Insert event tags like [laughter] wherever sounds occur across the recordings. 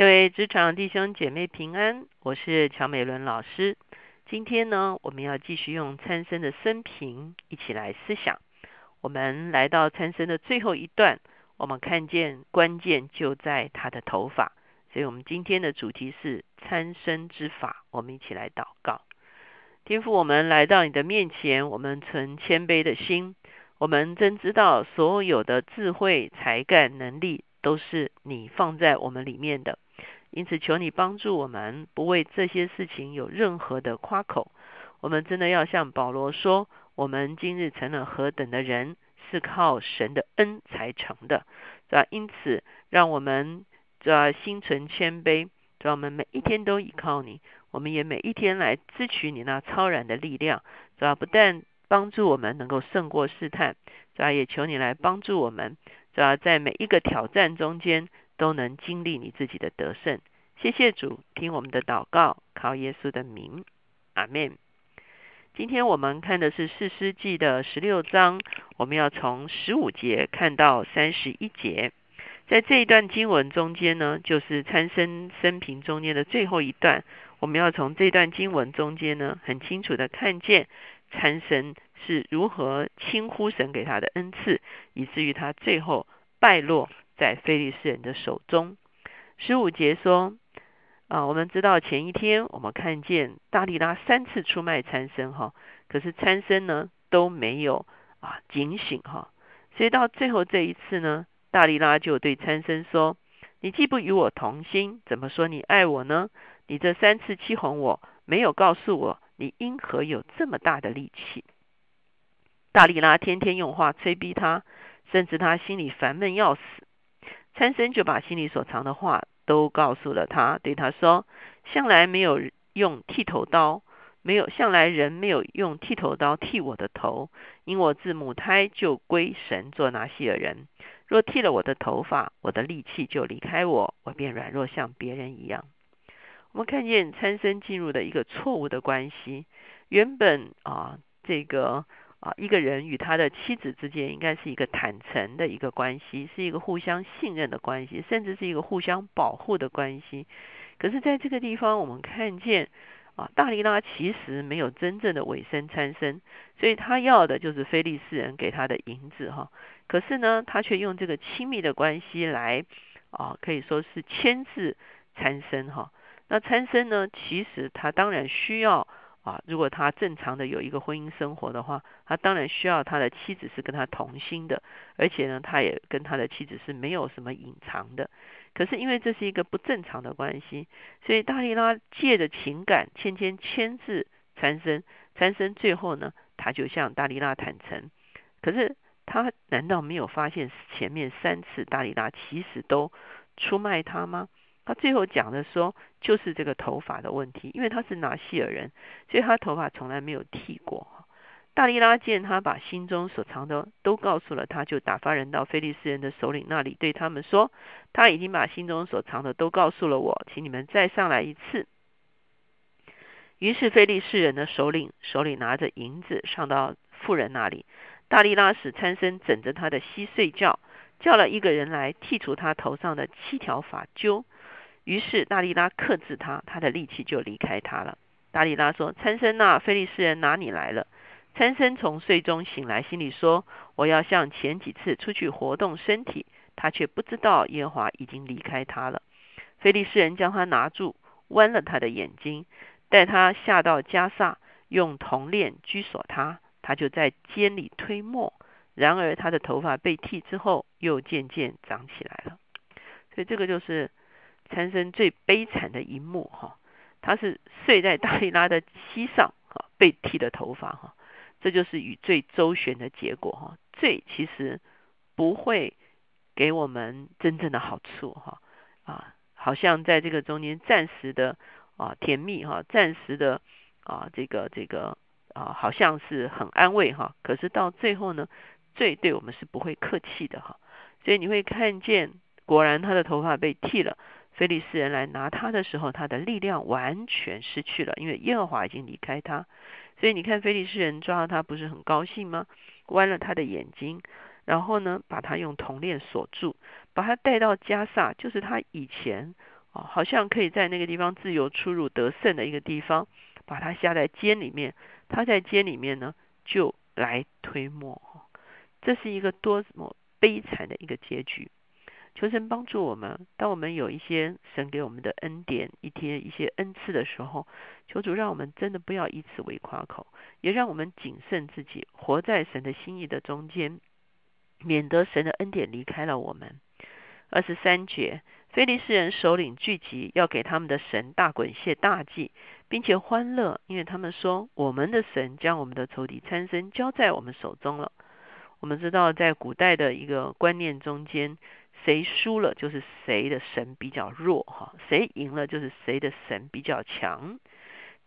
各位职场弟兄姐妹平安，我是乔美伦老师。今天呢，我们要继续用参生的生平一起来思想。我们来到参生的最后一段，我们看见关键就在他的头发。所以，我们今天的主题是参生之法。我们一起来祷告，天父，我们来到你的面前，我们存谦卑的心。我们真知道，所有的智慧、才干、能力，都是你放在我们里面的。因此，求你帮助我们，不为这些事情有任何的夸口。我们真的要向保罗说：我们今日成了何等的人，是靠神的恩才成的。啊，因此，让我们这心存谦卑，让我们每一天都依靠你。我们也每一天来支取你那超然的力量。啊，不但帮助我们能够胜过试探，啊，也求你来帮助我们，啊，在每一个挑战中间。都能经历你自己的得胜。谢谢主，听我们的祷告，靠耶稣的名，阿门。今天我们看的是四世纪的十六章，我们要从十五节看到三十一节。在这一段经文中间呢，就是参生生平中间的最后一段。我们要从这段经文中间呢，很清楚的看见参生是如何轻忽神给他的恩赐，以至于他最后败落。在菲利斯人的手中，十五节说：啊，我们知道前一天我们看见大力拉三次出卖参生哈，可是参生呢都没有啊警醒哈，所以到最后这一次呢，大力拉就对参生说：你既不与我同心，怎么说你爱我呢？你这三次欺哄我，没有告诉我你因何有这么大的力气。大力拉天天用话催逼他，甚至他心里烦闷要死。参生就把心里所藏的话都告诉了他，对他说：“向来没有用剃头刀，没有向来人没有用剃头刀剃我的头，因我自母胎就归神做拿西尔人。若剃了我的头发，我的力气就离开我，我便软弱像别人一样。”我们看见参生进入的一个错误的关系，原本啊这个。啊，一个人与他的妻子之间应该是一个坦诚的一个关系，是一个互相信任的关系，甚至是一个互相保护的关系。可是，在这个地方，我们看见啊，大力拉其实没有真正的委身参生，所以他要的就是菲利斯人给他的银子哈。可是呢，他却用这个亲密的关系来啊，可以说是牵制参生哈。那参生呢，其实他当然需要。啊，如果他正常的有一个婚姻生活的话，他当然需要他的妻子是跟他同心的，而且呢，他也跟他的妻子是没有什么隐藏的。可是因为这是一个不正常的关系，所以大力拉借着情感牵牵牵制参生，参生最后呢，他就向大力拉坦诚。可是他难道没有发现前面三次大力拉其实都出卖他吗？他最后讲的说，就是这个头发的问题，因为他是拿西尔人，所以他头发从来没有剃过。大力拉见他把心中所藏的都告诉了他，就打发人到菲利斯人的首领那里，对他们说：“他已经把心中所藏的都告诉了我，请你们再上来一次。”于是菲利士人的首领手里拿着银子上到妇人那里，大力拉使参生枕着他的膝睡觉，叫了一个人来剔除他头上的七条发揪。于是大力拉克制他，他的力气就离开他了。大力拉说：“参生呐，菲利斯人拿你来了。”参生从睡中醒来，心里说：“我要像前几次出去活动身体。”他却不知道耶华已经离开他了。菲利斯人将他拿住，剜了他的眼睛，带他下到加萨，用铜链拘锁他。他就在监里推磨。然而他的头发被剃之后，又渐渐长起来了。所以这个就是。参生最悲惨的一幕哈，他是睡在大力拉的膝上哈，被剃的头发哈，这就是与罪周旋的结果哈。罪其实不会给我们真正的好处哈啊，好像在这个中间暂时的啊甜蜜哈，暂时的啊这个这个啊好像是很安慰哈，可是到最后呢，罪对我们是不会客气的哈，所以你会看见，果然他的头发被剃了。菲利斯人来拿他的时候，他的力量完全失去了，因为耶和华已经离开他。所以你看，菲利斯人抓到他不是很高兴吗？弯了他的眼睛，然后呢，把他用铜链锁住，把他带到加萨，就是他以前哦，好像可以在那个地方自由出入得胜的一个地方，把他下在监里面，他在监里面呢就来推磨，这是一个多么悲惨的一个结局。求神帮助我们，当我们有一些神给我们的恩典，一天一些恩赐的时候，求主让我们真的不要以此为夸口，也让我们谨慎自己，活在神的心意的中间，免得神的恩典离开了我们。二十三节，非利士人首领聚集，要给他们的神大滚谢大祭，并且欢乐，因为他们说：我们的神将我们的仇敌参生交在我们手中了。我们知道，在古代的一个观念中间，谁输了就是谁的神比较弱，哈；谁赢了就是谁的神比较强。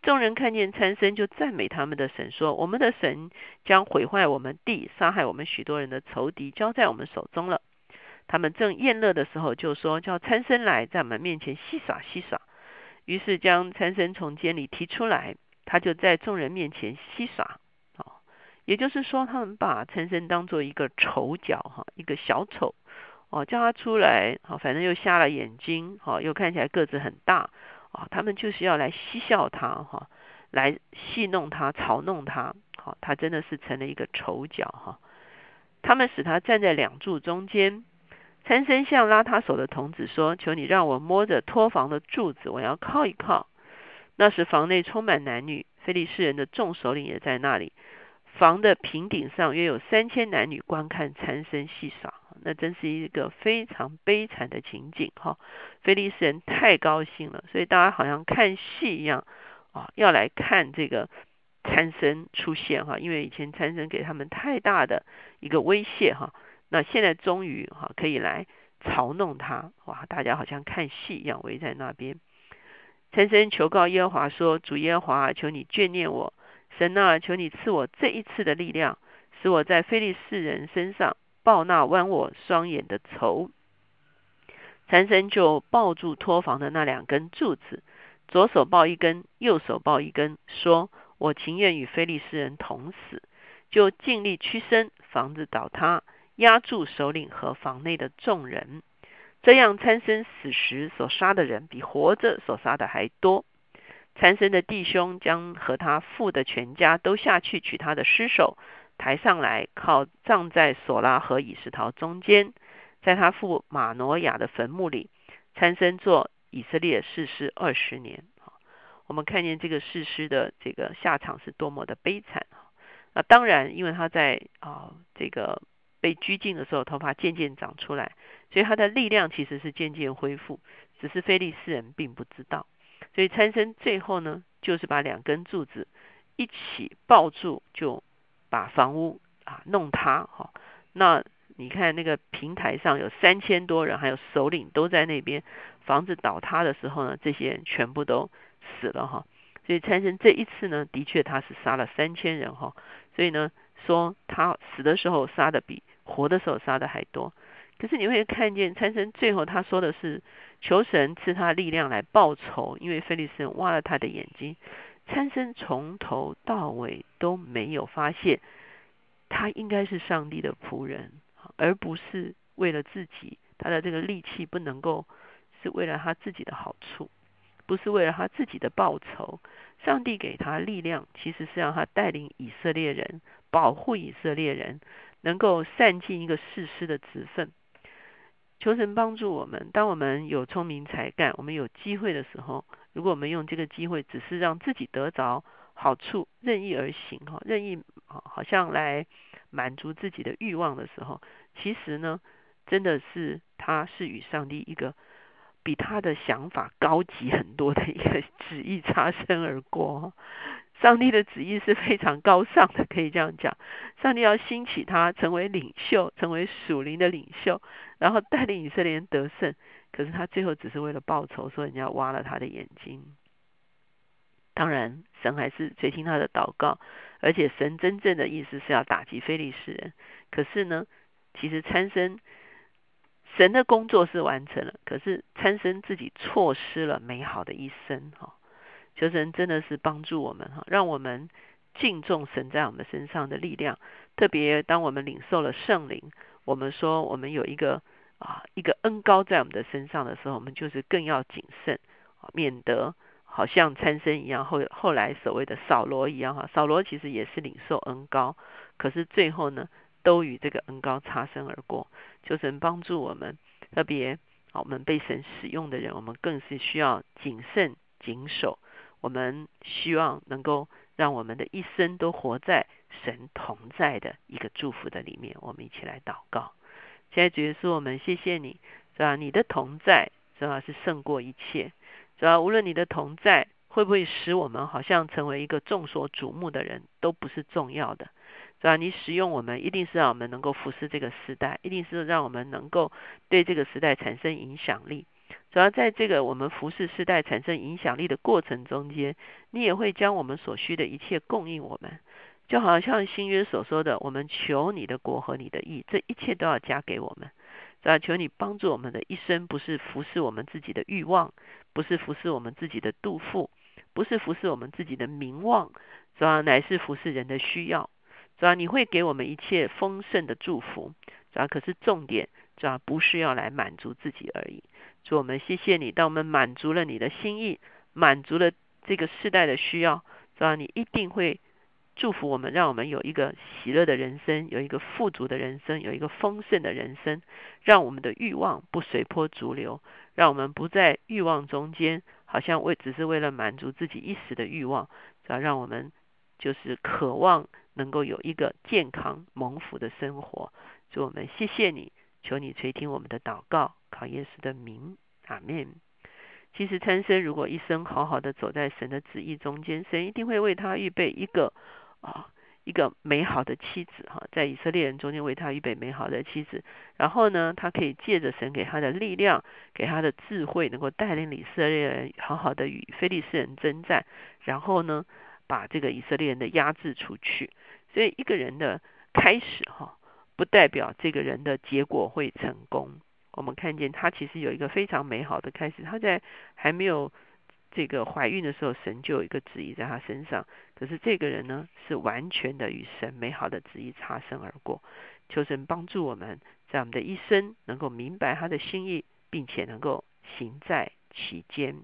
众人看见参生，就赞美他们的神，说：我们的神将毁坏我们地，杀害我们许多人的仇敌，交在我们手中了。他们正宴乐的时候，就说叫参生来，在我们面前戏耍戏耍。于是将参生从监里提出来，他就在众人面前戏耍。哦，也就是说，他们把参生当做一个丑角，哈，一个小丑。哦，叫他出来，好，反正又瞎了眼睛，好，又看起来个子很大，啊，他们就是要来嬉笑他，哈，来戏弄他，嘲弄他，好，他真的是成了一个丑角，哈。他们使他站在两柱中间。参生向拉他手的童子说：“求你让我摸着托房的柱子，我要靠一靠。”那时房内充满男女，菲利士人的众首领也在那里。房的平顶上约有三千男女观看参生戏耍，那真是一个非常悲惨的情景哈。菲利士人太高兴了，所以大家好像看戏一样啊，要来看这个参生出现哈，因为以前参生给他们太大的一个威胁哈。那现在终于哈可以来嘲弄他哇！大家好像看戏一样围在那边。参生求告耶和华说：“主耶和华，求你眷念我，神啊，求你赐我这一次的力量，使我在非利士人身上报那剜我双眼的仇。”参生就抱住托房的那两根柱子，左手抱一根，右手抱一根，说：“我情愿与非利士人同死。”就尽力屈身，房子倒塌。压住首领和房内的众人，这样参生死时所杀的人比活着所杀的还多。参生的弟兄将和他父的全家都下去取他的尸首，抬上来靠葬在索拉和以石陶中间，在他父马诺亚的坟墓里。参生做以色列士师二十年。我们看见这个士师的这个下场是多么的悲惨啊！那当然，因为他在啊这个。被拘禁的时候，头发渐渐长出来，所以他的力量其实是渐渐恢复，只是菲利斯人并不知道。所以参生最后呢，就是把两根柱子一起抱住，就把房屋啊弄塌。哈，那你看那个平台上有三千多人，还有首领都在那边。房子倒塌的时候呢，这些人全部都死了。哈，所以参生这一次呢，的确他是杀了三千人。哈，所以呢，说他死的时候杀的比活的时候杀的还多，可是你会看见参生最后他说的是求神赐他力量来报仇，因为菲利斯挖了他的眼睛。参生从头到尾都没有发现他应该是上帝的仆人，而不是为了自己。他的这个力气不能够是为了他自己的好处，不是为了他自己的报酬。上帝给他力量，其实是让他带领以色列人，保护以色列人。能够善尽一个事师的职分，求神帮助我们。当我们有聪明才干，我们有机会的时候，如果我们用这个机会，只是让自己得着好处，任意而行，哈，任意，好像来满足自己的欲望的时候，其实呢，真的是他是与上帝一个比他的想法高级很多的一个 [laughs] 旨意擦身而过。上帝的旨意是非常高尚的，可以这样讲。[laughs] 上帝要兴起他成为领袖，成为属灵的领袖，然后带领以色列人得胜。可是他最后只是为了报仇，说人家挖了他的眼睛。当然，神还是垂听他的祷告，而且神真正的意思是要打击非利士人。可是呢，其实参生神的工作是完成了，可是参生自己错失了美好的一生，哈。求神真的是帮助我们哈，让我们敬重神在我们身上的力量。特别当我们领受了圣灵，我们说我们有一个啊一个恩高在我们的身上的时候，我们就是更要谨慎，免得好像参生一样，后后来所谓的扫罗一样哈，扫罗其实也是领受恩高，可是最后呢，都与这个恩高擦身而过。求神帮助我们，特别，我们被神使用的人，我们更是需要谨慎谨守。我们希望能够让我们的一生都活在神同在的一个祝福的里面。我们一起来祷告。现在主耶稣，我们谢谢你，是吧？你的同在，是吧？是胜过一切。是吧无论你的同在会不会使我们好像成为一个众所瞩目的人，都不是重要的，是吧？你使用我们，一定是让我们能够服侍这个时代，一定是让我们能够对这个时代产生影响力。主要在这个我们服侍时代产生影响力的过程中间，你也会将我们所需的一切供应我们，就好像新约所说的，我们求你的国和你的义，这一切都要加给我们。是吧？求你帮助我们的一生，不是服侍我们自己的欲望，不是服侍我们自己的肚腹，不是服侍我们自己的名望，是吧？乃是服侍人的需要，是吧？你会给我们一切丰盛的祝福，主要？可是重点，是吧？不是要来满足自己而已。主我们谢谢你，当我们满足了你的心意，满足了这个世代的需要，是吧？你一定会。祝福我们，让我们有一个喜乐的人生，有一个富足的人生，有一个丰盛的人生。让我们的欲望不随波逐流，让我们不在欲望中间，好像为只是为了满足自己一时的欲望。只要让我们就是渴望能够有一个健康蒙福的生活。祝我们谢谢你，求你垂听我们的祷告，靠耶稣的名，阿门。其实参生如果一生好好的走在神的旨意中间，神一定会为他预备一个。啊，一个美好的妻子哈，在以色列人中间为他预备美好的妻子。然后呢，他可以借着神给他的力量，给他的智慧，能够带领以色列人好好的与非利士人征战。然后呢，把这个以色列人的压制出去。所以一个人的开始哈，不代表这个人的结果会成功。我们看见他其实有一个非常美好的开始。他在还没有。这个怀孕的时候，神就有一个旨意在他身上。可是这个人呢，是完全的与神美好的旨意擦身而过。求神帮助我们在我们的一生能够明白他的心意，并且能够行在其间。